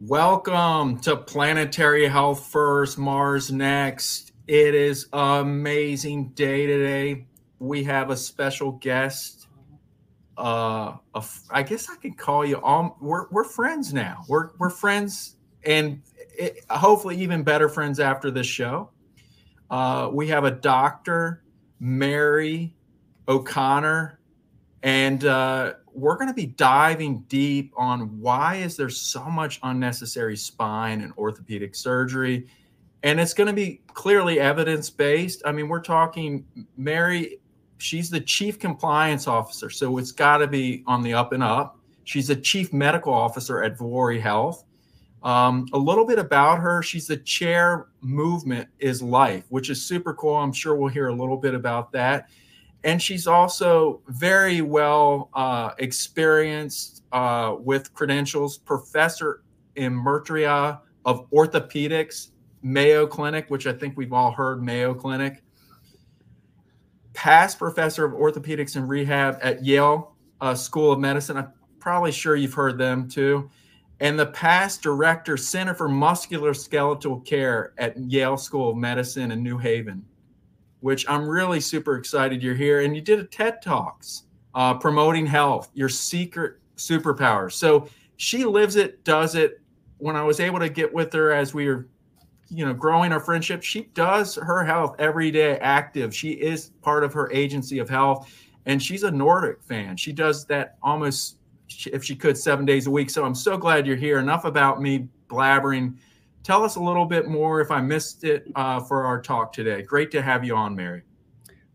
Welcome to Planetary Health First, Mars Next. It is an amazing day today. We have a special guest. Uh, I guess I can call you all. We're, we're friends now. We're, we're friends and it, hopefully even better friends after this show. Uh, we have a doctor, Mary O'Connor, and uh, we're going to be diving deep on why is there so much unnecessary spine and orthopedic surgery. And it's going to be clearly evidence based i mean we're talking mary she's the chief compliance officer so it's got to be on the up and up. She's a chief medical officer at Vivori health. Um, a little bit about her she's the chair movement is life which is super cool. I'm sure we'll hear a little bit about that and she's also very well uh, experienced uh, with credentials, professor in emerita of orthopedics, Mayo Clinic, which I think we've all heard Mayo Clinic, past professor of orthopedics and rehab at Yale uh, School of Medicine. I'm probably sure you've heard them too. And the past director, Center for Musculoskeletal Care at Yale School of Medicine in New Haven which I'm really super excited you're here. And you did a TED Talks uh, promoting health, your secret superpower. So she lives it, does it. When I was able to get with her as we were, you know, growing our friendship, she does her health every day active. She is part of her agency of health. And she's a Nordic fan. She does that almost, if she could, seven days a week. So I'm so glad you're here. Enough about me blabbering Tell us a little bit more if I missed it uh, for our talk today. Great to have you on, Mary.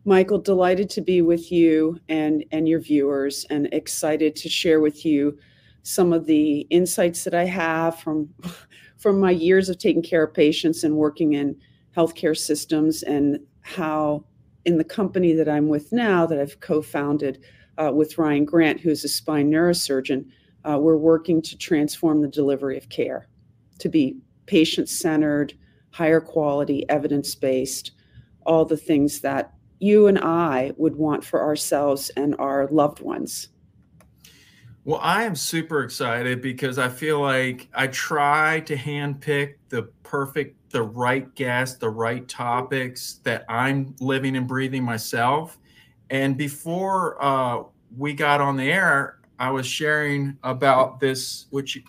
Michael, delighted to be with you and, and your viewers, and excited to share with you some of the insights that I have from, from my years of taking care of patients and working in healthcare systems, and how in the company that I'm with now, that I've co founded uh, with Ryan Grant, who's a spine neurosurgeon, uh, we're working to transform the delivery of care to be patient centered, higher quality, evidence based, all the things that you and I would want for ourselves and our loved ones. Well, I am super excited because I feel like I try to handpick the perfect, the right guest, the right topics that I'm living and breathing myself. And before uh, we got on the air, I was sharing about this, which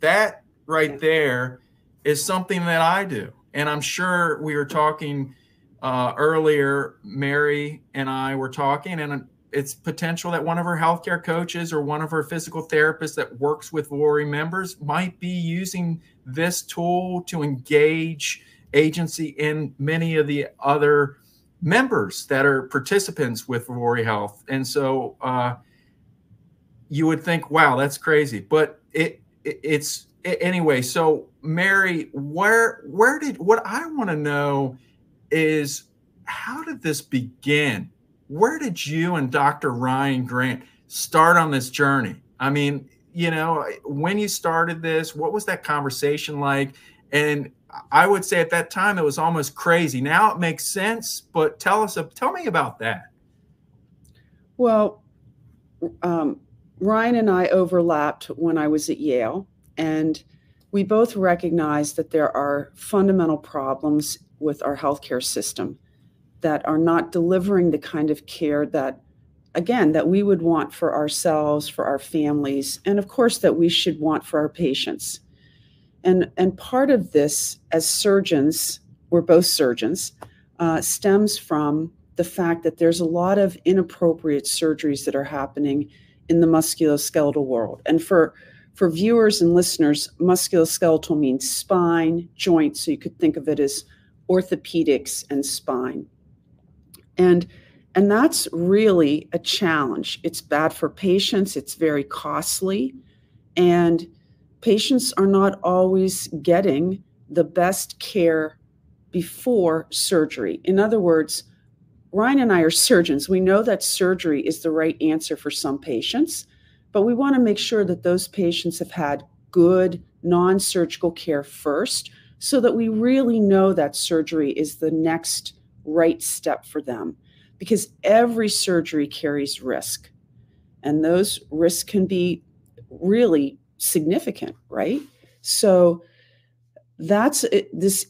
that right there is something that I do. And I'm sure we were talking uh, earlier, Mary and I were talking, and it's potential that one of her healthcare coaches or one of her physical therapists that works with Vivori members might be using this tool to engage agency in many of the other members that are participants with Vivori Health. And so uh, you would think, wow, that's crazy. But it, it it's anyway, so Mary, where where did what I want to know is how did this begin? Where did you and Dr. Ryan Grant start on this journey? I mean, you know, when you started this, what was that conversation like? And I would say at that time it was almost crazy. Now it makes sense, but tell us, tell me about that. Well, um, Ryan and I overlapped when I was at Yale, and we both recognize that there are fundamental problems with our healthcare system that are not delivering the kind of care that again that we would want for ourselves for our families and of course that we should want for our patients. And and part of this as surgeons we're both surgeons uh, stems from the fact that there's a lot of inappropriate surgeries that are happening in the musculoskeletal world. And for for viewers and listeners, musculoskeletal means spine, joint, so you could think of it as orthopedics and spine. And and that's really a challenge. It's bad for patients, it's very costly, and patients are not always getting the best care before surgery. In other words, Ryan and I are surgeons. We know that surgery is the right answer for some patients. But we want to make sure that those patients have had good non surgical care first so that we really know that surgery is the next right step for them. Because every surgery carries risk, and those risks can be really significant, right? So that's this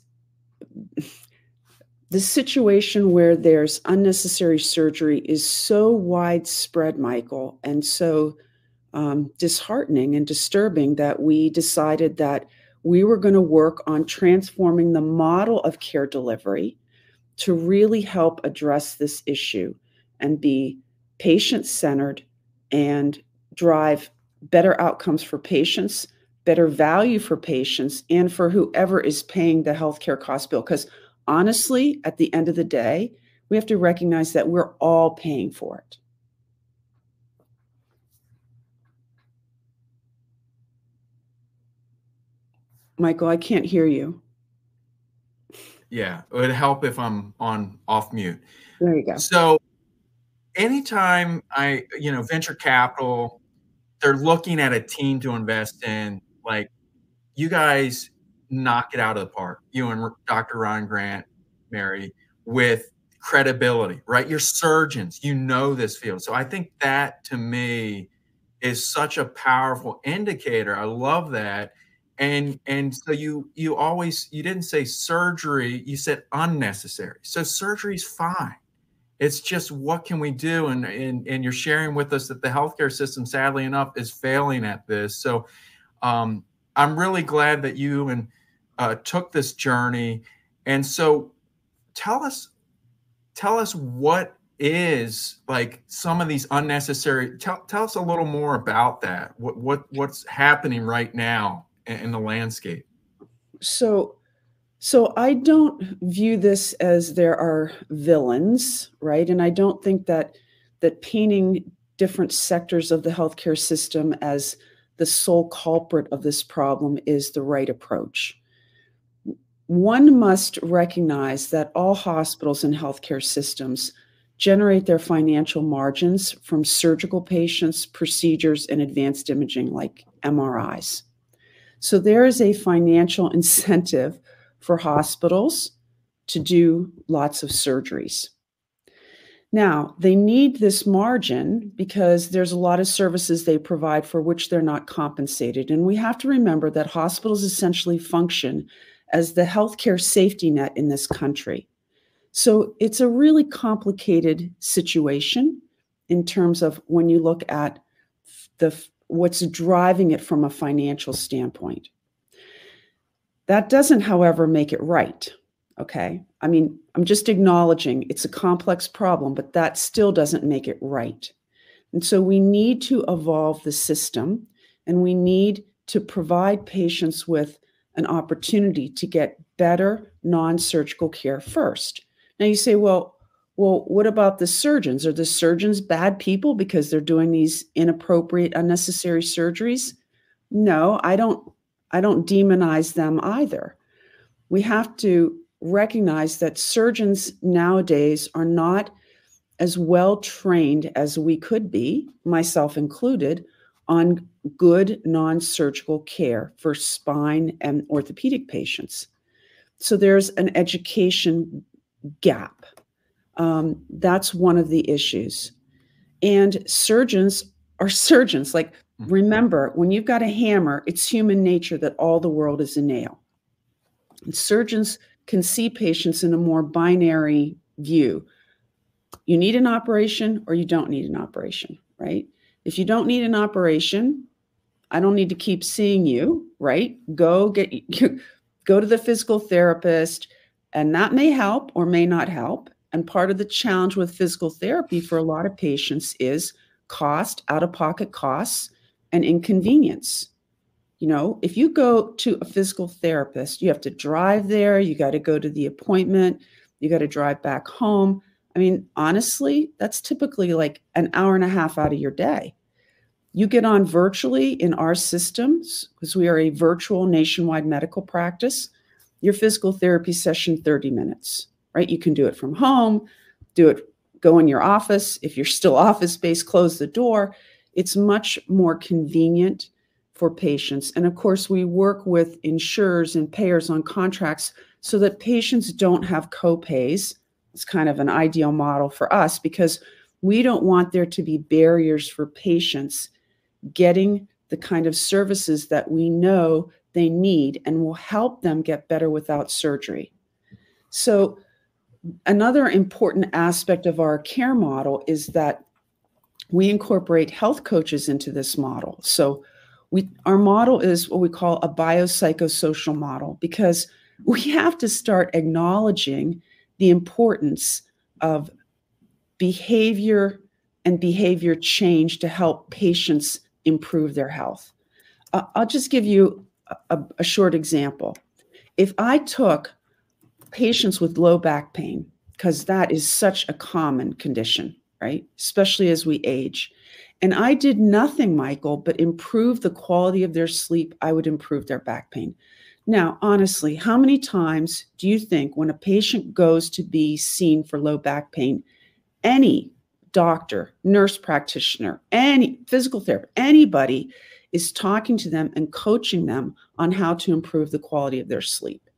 the situation where there's unnecessary surgery is so widespread, Michael, and so um, disheartening and disturbing that we decided that we were going to work on transforming the model of care delivery to really help address this issue and be patient centered and drive better outcomes for patients, better value for patients, and for whoever is paying the healthcare cost bill. Because honestly, at the end of the day, we have to recognize that we're all paying for it. Michael, I can't hear you. Yeah, it would help if I'm on off mute. There you go. So, anytime I, you know, venture capital, they're looking at a team to invest in, like you guys knock it out of the park, you and Dr. Ron Grant, Mary, with credibility, right? You're surgeons, you know this field. So I think that to me is such a powerful indicator. I love that. And and so you you always you didn't say surgery, you said unnecessary. So surgery's fine. It's just what can we do? And, and and you're sharing with us that the healthcare system, sadly enough, is failing at this. So um, I'm really glad that you and uh, took this journey. And so tell us tell us what is like some of these unnecessary tell, tell us a little more about that what what what's happening right now in, the landscape. So so i don't view this as there are villains right? And i don't think that that painting different sectors of the healthcare system as the sole culprit of this problem is the right approach. One must recognize that all hospitals and healthcare systems generate their financial margins from surgical patients, procedures, and advanced imaging like MRIs. So there is a financial incentive for hospitals to do lots of surgeries. Now, they need this margin because there's a lot of services they provide for which they're not compensated. And we have to remember that hospitals essentially function as the healthcare safety net in this country. So it's a really complicated situation in terms of when you look at the what's driving it from a financial standpoint. That doesn't, however, make it right. Okay. I mean, I'm just acknowledging it's a complex problem, but that still doesn't make it right. And so we need to evolve the system and we need to provide patients with an opportunity to get better non-surgical care first. Now you say, well, well, what about the surgeons? Are the surgeons bad people because they're doing these inappropriate, unnecessary surgeries? No, I don't I don't demonize them either. We have to recognize that surgeons nowadays are not as well trained as we could be, myself included, on good non surgical care for spine and orthopedic patients. So there's an education gap. Um, that's one of the issues. And surgeons are surgeons. Like, mm-hmm. remember, when you've got a hammer, it's human nature that all the world is a nail. And surgeons can see patients in a more binary view. You need an operation or you don't need an operation, right? If you don't need an operation, I don't need to keep seeing you, right? Go get go to the physical therapist and that may help or may not help. And part of the challenge with physical therapy for a lot of patients is cost, out of pocket costs, and inconvenience. You know, if you go to a physical therapist, you have to drive there, you got to go to the appointment, you got to drive back home. I mean, honestly, that's typically like an hour and a half out of your day. You get on virtually in our systems because we are a virtual nationwide medical practice. Your physical therapy session 30 minutes, right? You can do it from home, do it go in your office. If you're still office based, close the door. It's much more convenient for patients. And of course, we work with insurers and payers on contracts so that patients don't have copays it's kind of an ideal model for us because we don't want there to be barriers for patients getting the kind of services that we know they need and will help them get better without surgery. So, another important aspect of our care model is that we incorporate health coaches into this model. So, we, our model is what we call a biopsychosocial model because we have to start acknowledging the importance of behavior and behavior change to help patients improve their health. Uh, I'll just give you a, a short example. If I took patients with low back pain, because that is such a common condition, right? Especially as we age. And I did nothing, Michael, but improve the quality of their sleep, I would improve their back pain. Now, honestly, how many times do you think when a patient goes to be seen for low back pain, any doctor, nurse practitioner, any physical therapist, anybody is talking to them and coaching them on how to improve the quality of their sleep?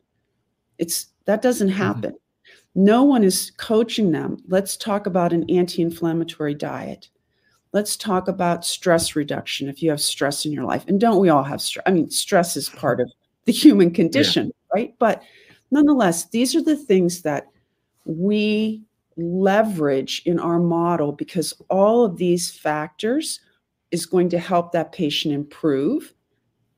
It's that doesn't mm-hmm. happen. Mm-hmm. No one is coaching them. Let's talk about an anti-inflammatory diet. Let's talk about stress reduction if you have stress in your life. And don't we all have stress? I mean, stress is part of the human condition, yeah. right? But nonetheless, these are the things that we leverage in our model because all of these factors is going to help that patient improve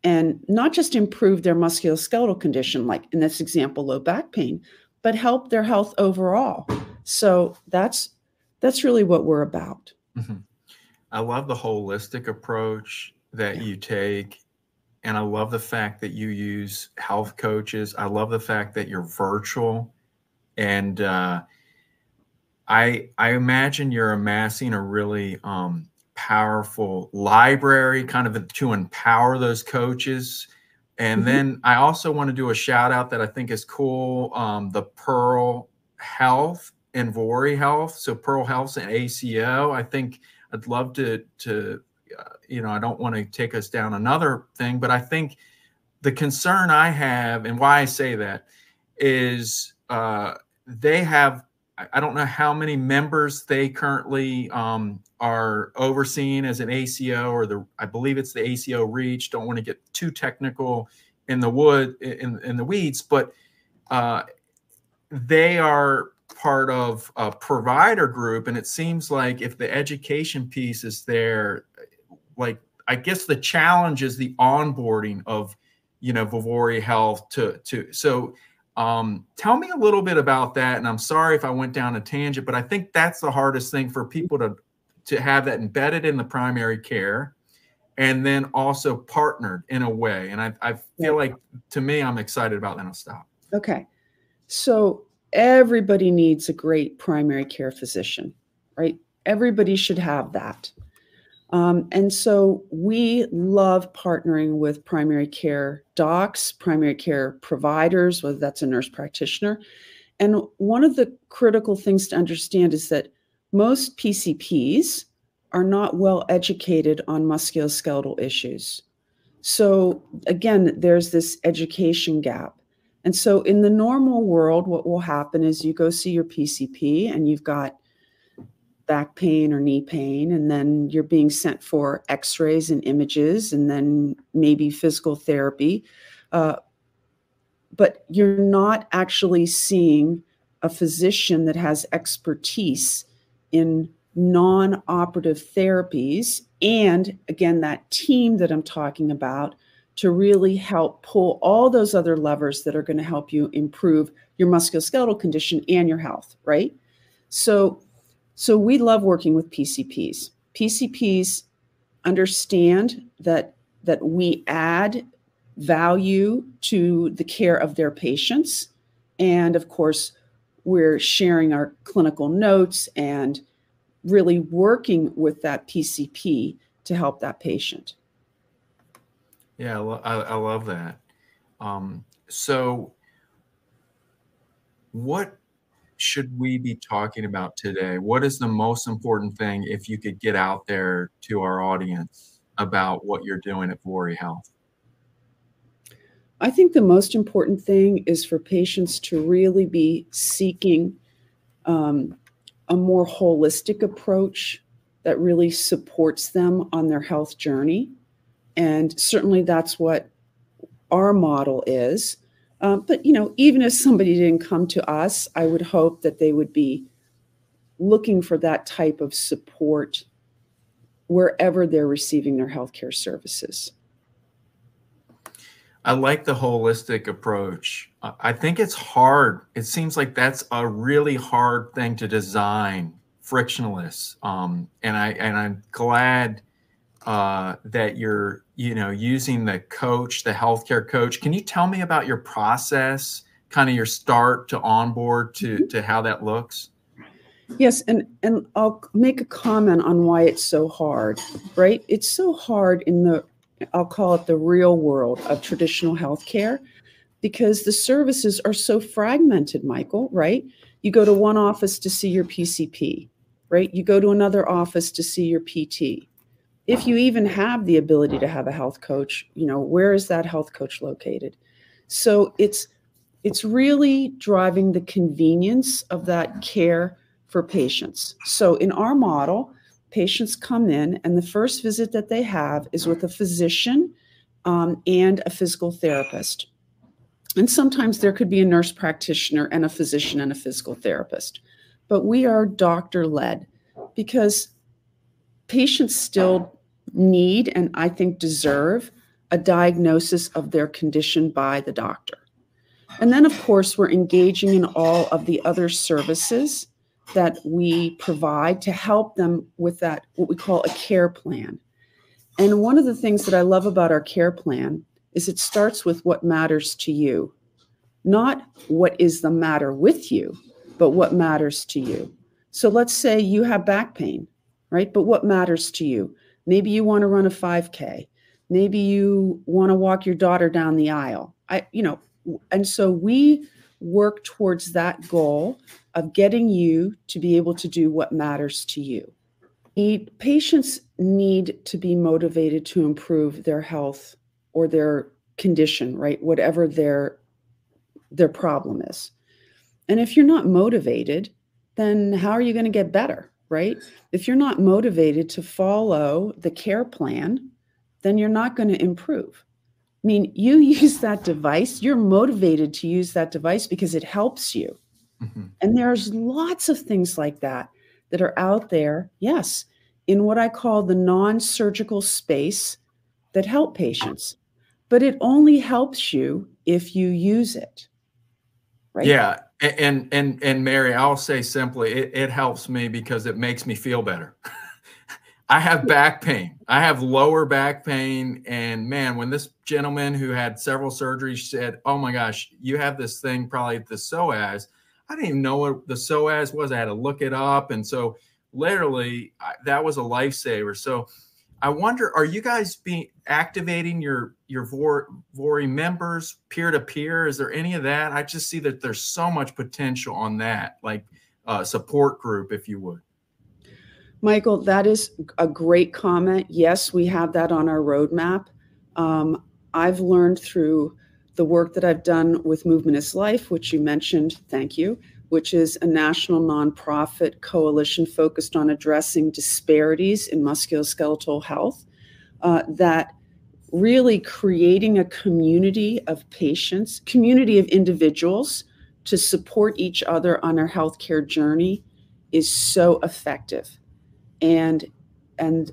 and not just improve their musculoskeletal condition like in this example low back pain but help their health overall so that's that's really what we're about mm-hmm. i love the holistic approach that yeah. you take and I love the fact that you use health coaches. I love the fact that you're virtual, and uh, I I imagine you're amassing a really um, powerful library, kind of to empower those coaches. And mm-hmm. then I also want to do a shout out that I think is cool. Um, the Pearl Health and Vori Health. So Pearl Health and ACO. I think I'd love to to uh, you know, I don't want to take us down another thing, but I think the concern I have and why I say that is uh, they have, I don't know how many members they currently um, are overseeing as an ACO or the, I believe it's the ACO reach. Don't want to get too technical in the wood, in, in the weeds, but uh, they are part of a provider group and it seems like if the education piece is there like I guess the challenge is the onboarding of you know Vori Health to to so um, tell me a little bit about that. And I'm sorry if I went down a tangent, but I think that's the hardest thing for people to to have that embedded in the primary care and then also partnered in a way. And I, I feel yeah. like to me, I'm excited about that. I'll stop. Okay. So everybody needs a great primary care physician, right? Everybody should have that. Um, and so we love partnering with primary care docs, primary care providers, whether that's a nurse practitioner. And one of the critical things to understand is that most PCPs are not well educated on musculoskeletal issues. So, again, there's this education gap. And so, in the normal world, what will happen is you go see your PCP and you've got back pain or knee pain, and then you're being sent for x rays and images, and then maybe physical therapy. Uh, but you're not actually seeing a physician that has expertise in non operative therapies. And again, that team that I'm talking about to really help pull all those other levers that are going to help you improve your musculoskeletal condition and your health, right? So so we love working with PCPs. PCPs understand that that we add value to the care of their patients and of course we're sharing our clinical notes and really working with that PCP to help that patient. Yeah, I, I love that. Um, so, what should we be talking about today? What is the most important thing if you could get out there to our audience about what you're doing at Vori Health? I think the most important thing is for patients to really be seeking um, a more holistic approach that really supports them on their health journey. and certainly that's what our model is. Um, but you know, even if somebody didn't come to us, I would hope that they would be looking for that type of support wherever they're receiving their healthcare services. I like the holistic approach. I think it's hard. It seems like that's a really hard thing to design, frictionless. Um, and I and I'm glad uh, that you're you know using the coach, the healthcare coach. Can you tell me about your process, kind of your start to onboard to mm-hmm. to how that looks? Yes, and and I'll make a comment on why it's so hard. Right, it's so hard in the I'll call it the real world of traditional healthcare because the services are so fragmented, Michael, right? You go to one office to see your PCP, right? You go to another office to see your PT. If you even have the ability to have a health coach, you know, where is that health coach located? So it's it's really driving the convenience of that care for patients. So in our model, patients come in, and the first visit that they have is with a physician um, and a physical therapist. And sometimes there could be a nurse practitioner and a physician and a physical therapist. But we are doctor led because patients still need and I think deserve a diagnosis of their condition by the doctor. And then, of course, we're engaging in all of the other services that we provide to help them with that, what we call a care plan. And one of the things that I love about our care plan is it starts with what matters to you, not what is the matter with you, but what matters to you. So let's say you have back pain, right? But what matters to you? Maybe you want to run a 5K. Maybe you want to walk your daughter down the aisle. I, you know, and so we work towards that goal of getting you to be able to do what matters to you. patients need to be motivated to improve their health or their condition, right? Whatever their their problem is. And if you're not motivated, then how are you going to get better, right? If you're not motivated to follow the care plan, then you're not going to improve. I mean, you use that device, you're motivated to use that device because it helps you. Mm-hmm. And there's lots of things like that that are out there, yes, in what I call the non surgical space that help patients. But it only helps you if you use it. Right? Yeah. And and and Mary, I'll say simply, it, it helps me because it makes me feel better. I have back pain. I have lower back pain. And man, when this gentleman who had several surgeries said, Oh my gosh, you have this thing, probably the psoas, I didn't even know what the psoas was. I had to look it up. And so literally I, that was a lifesaver. So I wonder, are you guys being activating your your Vori members peer to peer? Is there any of that? I just see that there's so much potential on that, like a support group, if you would. Michael, that is a great comment. Yes, we have that on our roadmap. Um, I've learned through the work that I've done with Movement is Life, which you mentioned, thank you, which is a national nonprofit coalition focused on addressing disparities in musculoskeletal health, uh, that really creating a community of patients, community of individuals to support each other on their healthcare journey is so effective. And and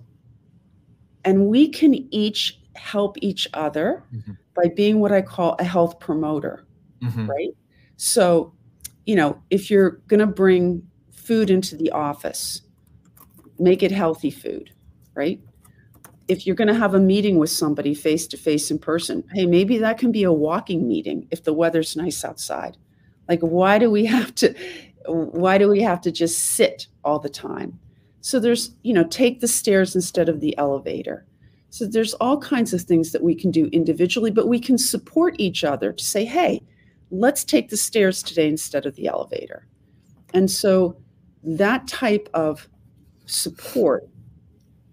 and we can each help each other mm-hmm by being what I call a health promoter, mm-hmm. right? So, you know, if you're going to bring food into the office, make it healthy food, right? If you're going to have a meeting with somebody face to face in person, hey, maybe that can be a walking meeting if the weather's nice outside. Like, why do we have to? Why do we have to just sit all the time? So there's, you know, take the stairs instead of the elevator so there's all kinds of things that we can do individually, but we can support each other to say, hey, let's take the stairs today instead of the elevator. And so that type of support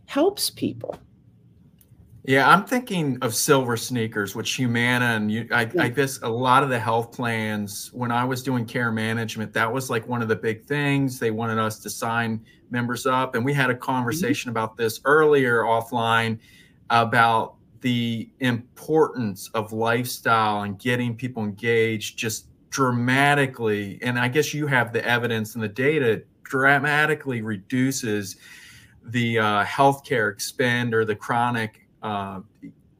helps people. Yeah, I'm thinking of silver sneakers, which Humana and you, I, yeah. I, guess a lot of the health plans, when I was doing care management, that was like one of the big things. They wanted us to sign members up. And we had a mm-hmm. conversation mm-hmm. about this earlier offline about the importance of lifestyle and getting people engaged just dramatically and i guess you have the evidence and the data dramatically reduces the uh, healthcare expend or the chronic uh,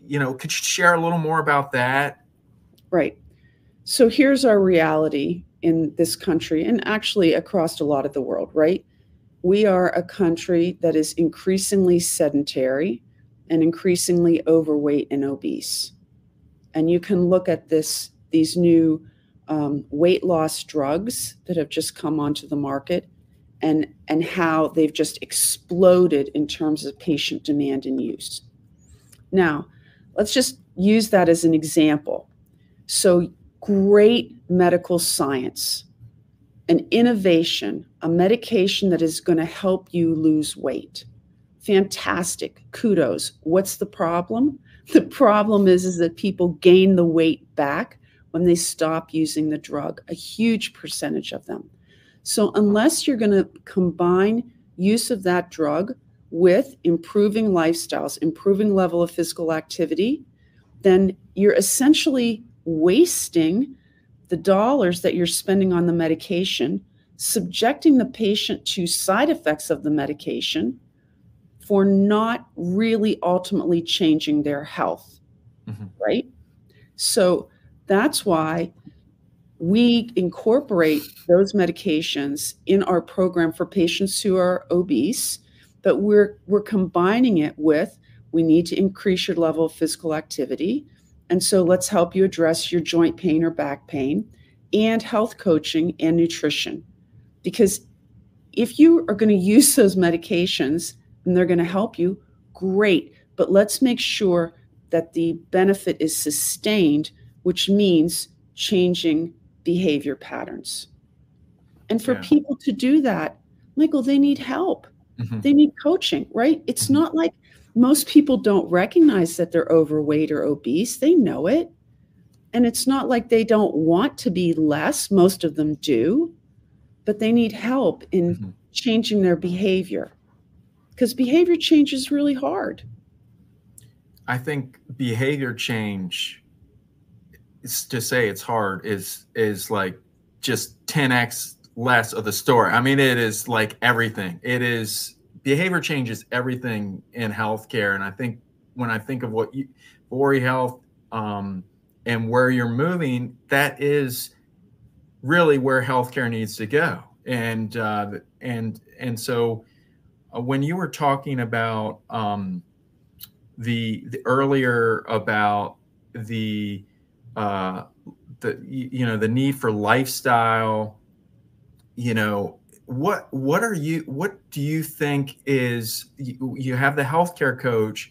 you know could you share a little more about that? Right. So here's our reality in this country and actually across a lot of the world right? We are a country that is increasingly sedentary and increasingly overweight and obese. And you can look at this these new um, weight loss drugs that have just come onto the market and and how they've just exploded in terms of patient demand and use. Now, let's just use that as an example. So great medical science an innovation, a medication that is going to help you lose weight. Fantastic. Kudos. What's the problem? The problem is, is that people gain the weight back when they stop using the drug, a huge percentage of them. So, unless you're going to combine use of that drug with improving lifestyles, improving level of physical activity, then you're essentially wasting the dollars that you're spending on the medication, subjecting the patient to side effects of the medication for not really ultimately changing their health. Mm-hmm. Right? So that's why we incorporate those medications in our program for patients who are obese, but we're we're combining it with we need to increase your level of physical activity. And so let's help you address your joint pain or back pain and health coaching and nutrition. Because if you are going to use those medications and they're going to help you, great. But let's make sure that the benefit is sustained, which means changing behavior patterns. And for yeah. people to do that, Michael, they need help. Mm-hmm. They need coaching, right? It's mm-hmm. not like most people don't recognize that they're overweight or obese. They know it. And it's not like they don't want to be less, most of them do, but they need help in mm-hmm. changing their behavior because behavior change is really hard. I think behavior change is to say it's hard is is like just 10x less of the story. I mean, it is like everything. It is behavior change is everything in healthcare. And I think when I think of what you, Vori Health, um, and where you're moving, that is really where healthcare needs to go. And uh, and and so uh, when you were talking about um, the, the earlier about the uh, the you know the need for lifestyle, you know what what are you what do you think is you, you have the healthcare coach,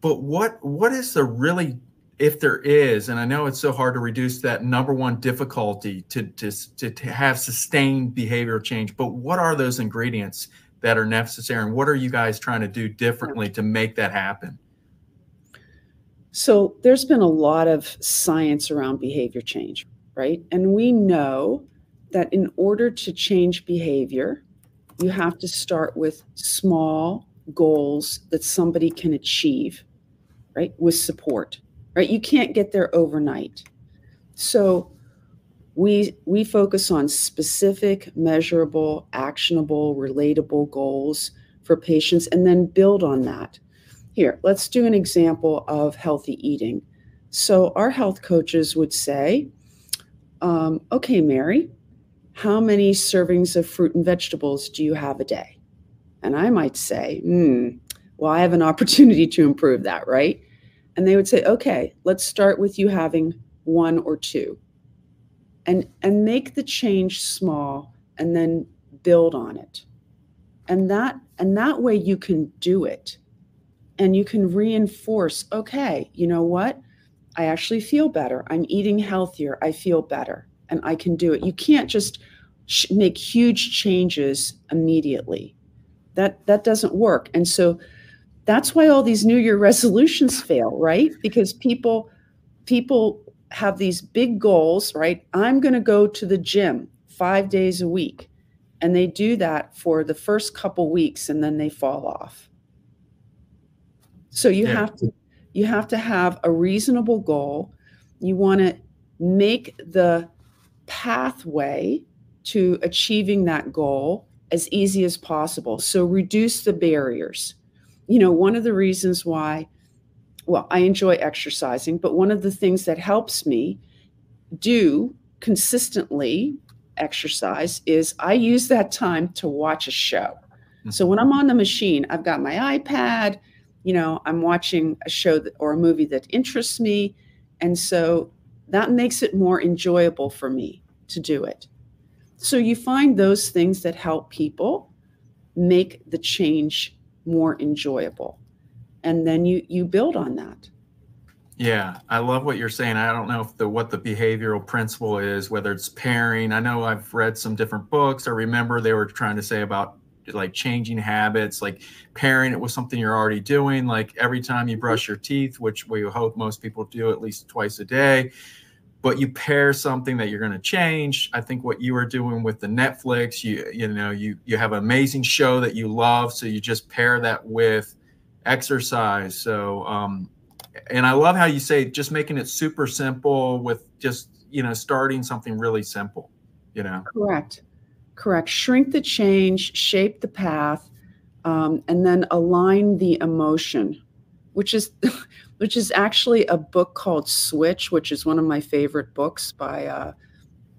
but what what is the really if there is, and I know it's so hard to reduce that number one difficulty to, to, to, to have sustained behavioral change, but what are those ingredients that are necessary and what are you guys trying to do differently to make that happen? So there's been a lot of science around behavior change, right? And we know that in order to change behavior, you have to start with small goals that somebody can achieve, right? With support right? You can't get there overnight. So we we focus on specific, measurable, actionable, relatable goals for patients and then build on that. Here, let's do an example of healthy eating. So our health coaches would say, um, okay, Mary, how many servings of fruit and vegetables do you have a day? And I might say, hmm, well, I have an opportunity to improve that, right? and they would say okay let's start with you having one or two and and make the change small and then build on it. And that and that way you can do it. And you can reinforce okay you know what? I actually feel better. I'm eating healthier. I feel better. And i can do it. You can't just make huge changes immediately. That that doesn't work. And so that's why all these new year resolutions fail right? Because people people have these big goals right i'm going to go to the gym 5 days a week and they do that for the first couple weeks and then they fall off so you yeah. have to you have to have a reasonable goal. You want to make the pathway to achieving that goal as easy as possible. So reduce the barriers. You know, one of the reasons why, well, I enjoy exercising, but one of the things that helps me do consistently exercise is I use that time to watch a show. So mm-hmm. when I'm on the machine, I've got my iPad, you know, I'm watching a show that, or a movie that interests me. And so that makes it more enjoyable for me to do it. So you find those things that help people make the change more enjoyable. And then you you build on that. Yeah, I love what you're saying. I don't know if the what the behavioral principle is, whether it's pairing. I know I've read some different books. I remember they were trying to say about like changing habits, like pairing it with something you're already doing, like every time you brush your teeth, which we hope most people do at least twice a day. But you pair something that you're going to change. I think what you are doing with the Netflix, you you know, you you have an amazing show that you love, so you just pair that with exercise. So um, and I love how you say just making it super simple with just you know starting something really simple. You know, correct, correct. Shrink the change, shape the path, um, and then align the emotion, which is which is actually a book called Switch, which is one of my favorite books by uh,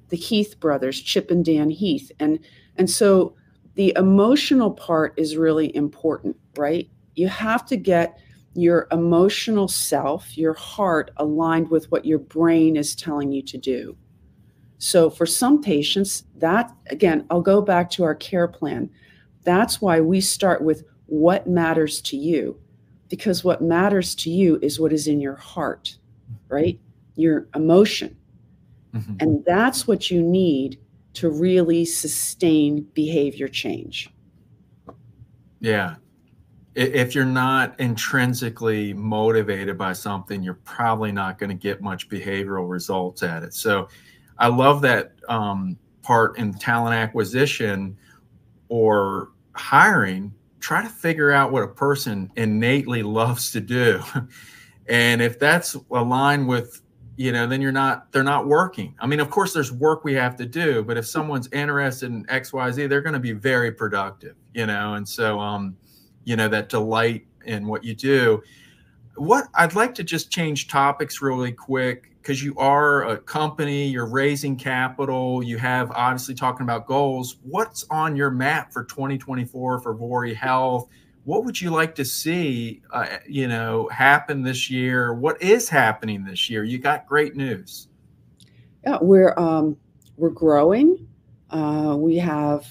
the Heath brothers, Chip and Dan Heath, and and so the emotional part is really important, right? You have to get your emotional self, your heart aligned with what your brain is telling you to do. So for some patients, that again, I'll go back to our care plan. That's why we start with what matters to you, because what matters to you is what is in your heart, right? Your emotion. Mm-hmm. And that's what you need to really sustain behavior change. Yeah, if you're not intrinsically motivated by something, you're probably not going to get much behavioral results at it. So I love that um, part in talent acquisition or hiring. Try to figure out what a person innately loves to do. and if that's aligned with you know then you're not they're not working i mean of course there's work we have to do but if someone's interested in xyz they're going to be very productive you know and so um you know that delight in what you do. What i'd like to just change topics really quick because you are a company you're raising capital you have obviously talking about goals. What's on your map for 2024 for Vori Health? What would you like to see uh, you know happen this year? What is happening this year? You got great news. Yeah we're um, we're growing. Uh, we have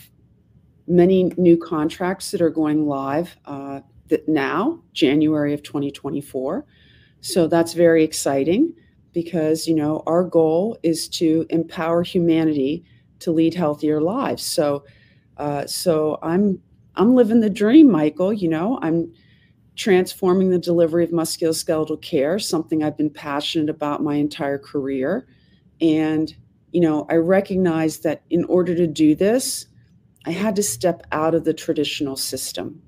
many new contracts that are going live uh, that now, January of 2024. So that's very exciting because you know our goal is to empower humanity to lead healthier lives. So, uh, so I'm I'm living the dream, Michael. You know, I'm transforming the delivery of musculoskeletal care, something I've been passionate about my entire career, and you know, I recognize that in order to do this, I had to step out of the traditional system.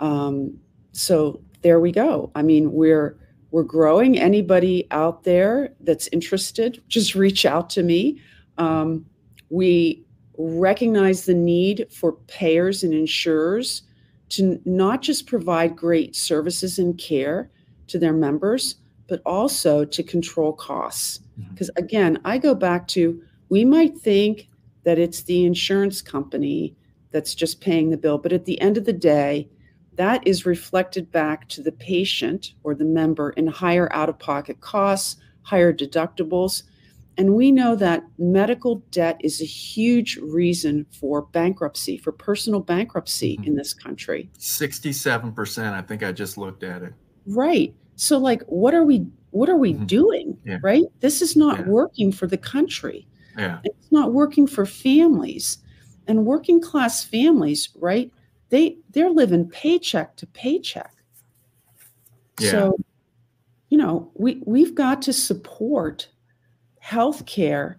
Um, so there we go. I mean, we're we're growing. Anybody out there that's interested, just reach out to me. Um, we recognize the need for payers and insurers to not just provide great services and care to their members, but also to control costs. Because mm-hmm. again, I go back to we might think that it's the insurance company that's just paying the bill. But at the end of the day, that is reflected back to the patient or the member in higher out of pocket costs, higher deductibles. And we know that medical debt is a huge reason for bankruptcy, for personal bankruptcy mm-hmm. in this country. 67%, I think I just looked at it. Right. So like what are we what are we mm-hmm. doing? Yeah. Right? This is not yeah. working for the country. Yeah. It's not working for families. And working class families, right? They they're living paycheck to paycheck. Yeah. So, you know, we we've got to support healthcare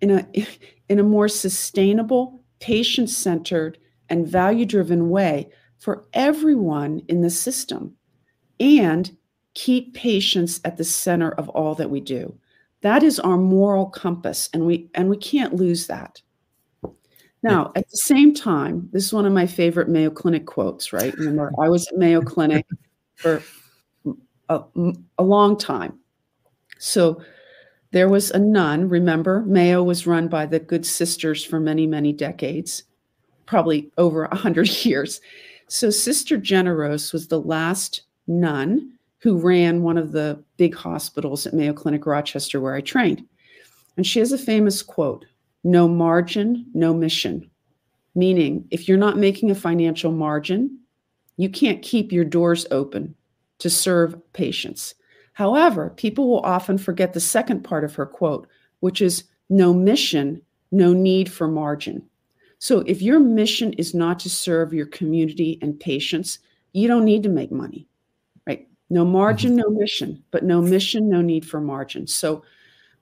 in a in a more sustainable, patient-centered, and value-driven way for everyone in the system and keep patients at the center of all that we do. That is our moral compass, and we and we can't lose that. Now, at the same time, this is one of my favorite Mayo Clinic quotes, right? Remember, I was at Mayo Clinic for a, a long time. So there was a nun, remember, Mayo was run by the Good Sisters for many, many decades, probably over a 100 years. So Sister Generose was the last nun who ran one of the big hospitals at Mayo Clinic Rochester, where I trained. And she has a famous quote no margin, no mission. Meaning, if you're not making a financial margin, you can't keep your doors open to serve patients. However, people will often forget the second part of her quote, which is no mission, no need for margin. So if your mission is not to serve your community and patients, you don't need to make money? No margin, mm-hmm. no mission, but no mission, no need for margin. So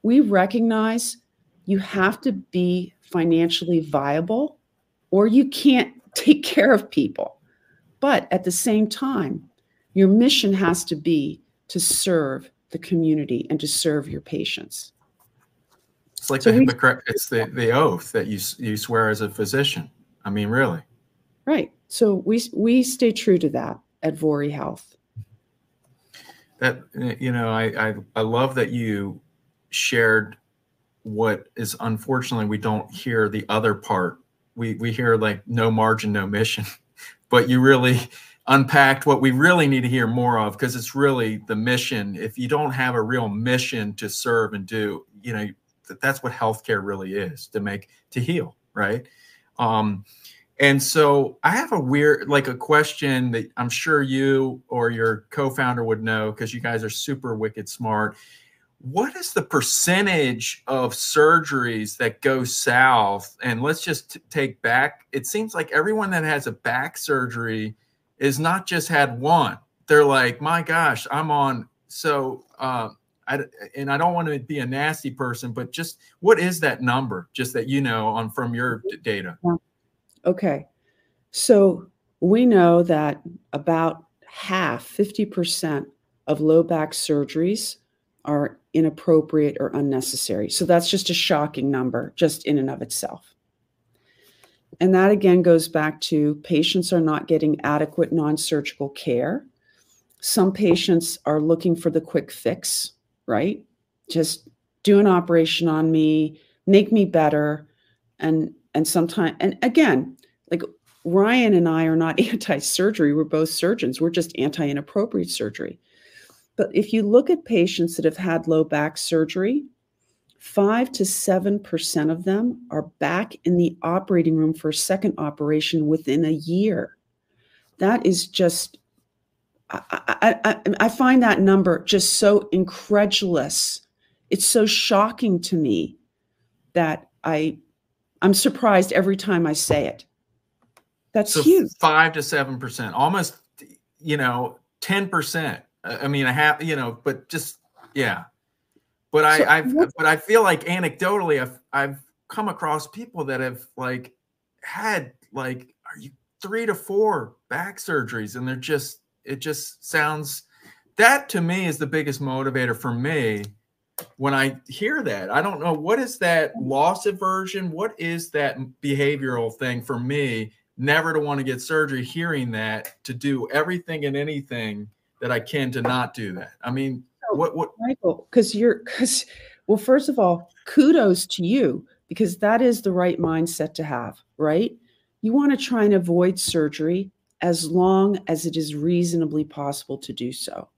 we recognize you have to be financially viable or you can't take care of people. But at the same time, your mission has to be to serve the community and to serve your patients. It's like so the Hippocratic, it's the, the oath that you you swear as a physician. I mean, really. Right. So we we stay true to that at Vori Health. That you know, I I, I love that you shared what is unfortunately we don't hear the other part. We we hear like no margin, no mission, but you really unpacked what we really need to hear more of because it's really the mission. If you don't have a real mission to serve and do, you know, that's what healthcare really is to make to heal, right? Um, and so I have a weird, like a question that I'm sure you or your co-founder would know because you guys are super wicked smart. What is the percentage of surgeries that go south? And let's just take back. It seems like everyone that has a back surgery is not just had one. They're like, my gosh, I'm on. So, uh, I, and I don't want to be a nasty person, but just what is that number? Just that you know on from your data. Okay, so we know that about half, fifty percent of low back surgeries are inappropriate or unnecessary. So that's just a shocking number, just in and of itself. And that again goes back to patients are not getting adequate non surgical care. Some patients are looking for the quick fix, right? Just do an operation on me, make me better. And and sometimes and again, like Ryan and I are not anti-surgery. We're both surgeons. We're just anti-inappropriate surgery. But if you look at patients that have had low back surgery, five to seven percent of them are back in the operating room for a second operation within a year. That is just, I, I, I, I find that number just so incredulous. It's so shocking to me that I, I'm surprised every time I say it. That's so huge. Five to seven percent, almost, you know, ten percent. I mean, I have, you know, but just yeah. But I, so I've, but I feel like anecdotally, I've, I've come across people that have like had like, are you three to four back surgeries, and they're just, it just sounds. That to me is the biggest motivator for me when I hear that. I don't know what is that loss aversion. What is that behavioral thing for me? Never to want to get surgery. Hearing that to do everything and anything that I can to not do that. I mean, what what Michael, because you're because well, first of all, kudos to you because that is the right mindset to have, right? You want to try and avoid surgery as long as it is reasonably possible to do so.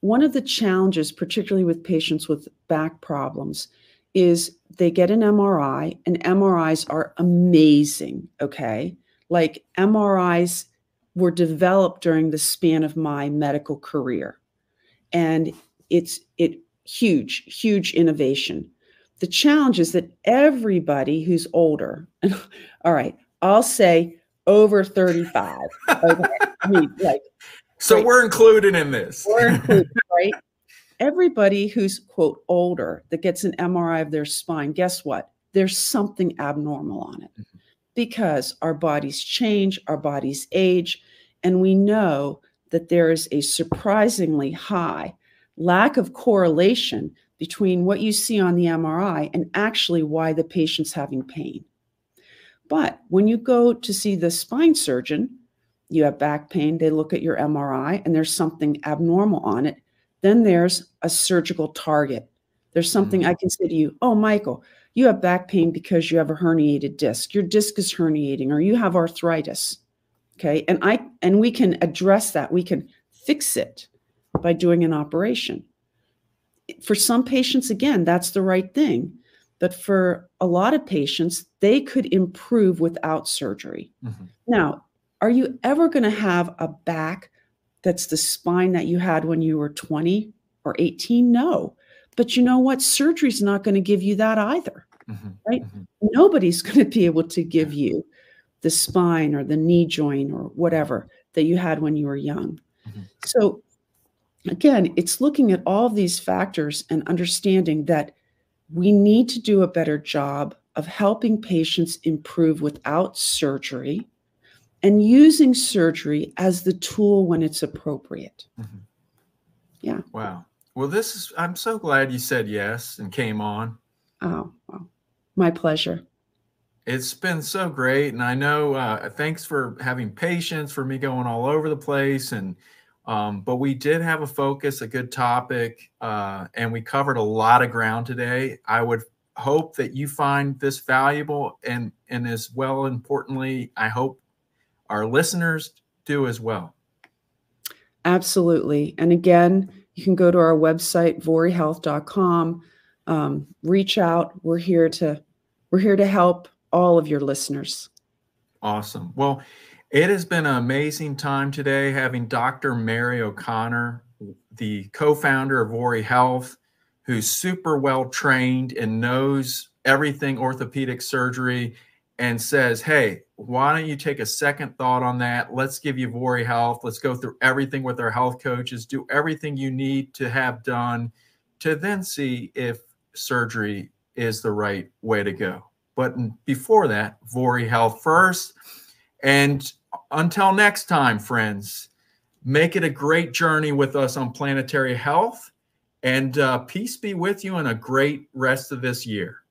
One of the challenges, particularly with patients with back problems, is they get an MRI, and MRIs are amazing. Okay. Like MRIs were developed during the span of my medical career. And it's it huge, huge innovation. The challenge is that everybody who's older, all right, I'll say over 35. Okay. I mean, like so right, we're included in this. We're included, right? Everybody who's quote older that gets an MRI of their spine, guess what? There's something abnormal on it mm-hmm. because our bodies change, our bodies age, and we know that there is a surprisingly high lack of correlation between what you see on the MRI and actually why the patient's having pain. But when you go to see the spine surgeon, you have back pain, they look at your MRI and there's something abnormal on it. Then there's a surgical target. There's something mm-hmm. I can say to you, oh, Michael, you have back pain because you have a herniated disc. Your disc is herniating or you have arthritis. Okay. And I and we can address that. We can fix it by doing an operation. For some patients, again, that's the right thing. But for a lot of patients, they could improve without surgery. Mm-hmm. Now, are you ever going to have a back that's the spine that you had when you were 20 or 18? No. But you know what? Surgery is not going to give you that either. Mm-hmm. Right? Mm-hmm. Nobody's going to be able to give you the spine or the knee joint or whatever that you had when you were young. Mm-hmm. So, again, it's looking at all of these factors and understanding that we need to do a better job of helping patients improve without surgery and using surgery as the tool when it's appropriate. Mm-hmm. Yeah. Wow. Well, this is, I'm so glad you said yes and came on. Oh, well, my pleasure. It's been so great. And I know, uh, thanks for having patience for me going all over the place. And, um, but we did have a focus, a good topic, uh, and we covered a lot of ground today. I would hope that you find this valuable and, and as well, importantly, I hope our listeners do as well. Absolutely. And again, you can go to our website, vorihealth.com, um, reach out. We're here to, we're here to help all of your listeners. Awesome. Well, it has been an amazing time today having Dr. Mary O'Connor, the co founder of Vori Health, who's super well trained and knows everything orthopedic surgery and says, Hey, why don't you take a second thought on that? Let's give you Vori Health. Let's go through everything with our health coaches, do everything you need to have done to then see if surgery is the right way to go. But before that, Vori Health first. And until next time, friends, make it a great journey with us on Planetary Health. And uh, peace be with you and a great rest of this year.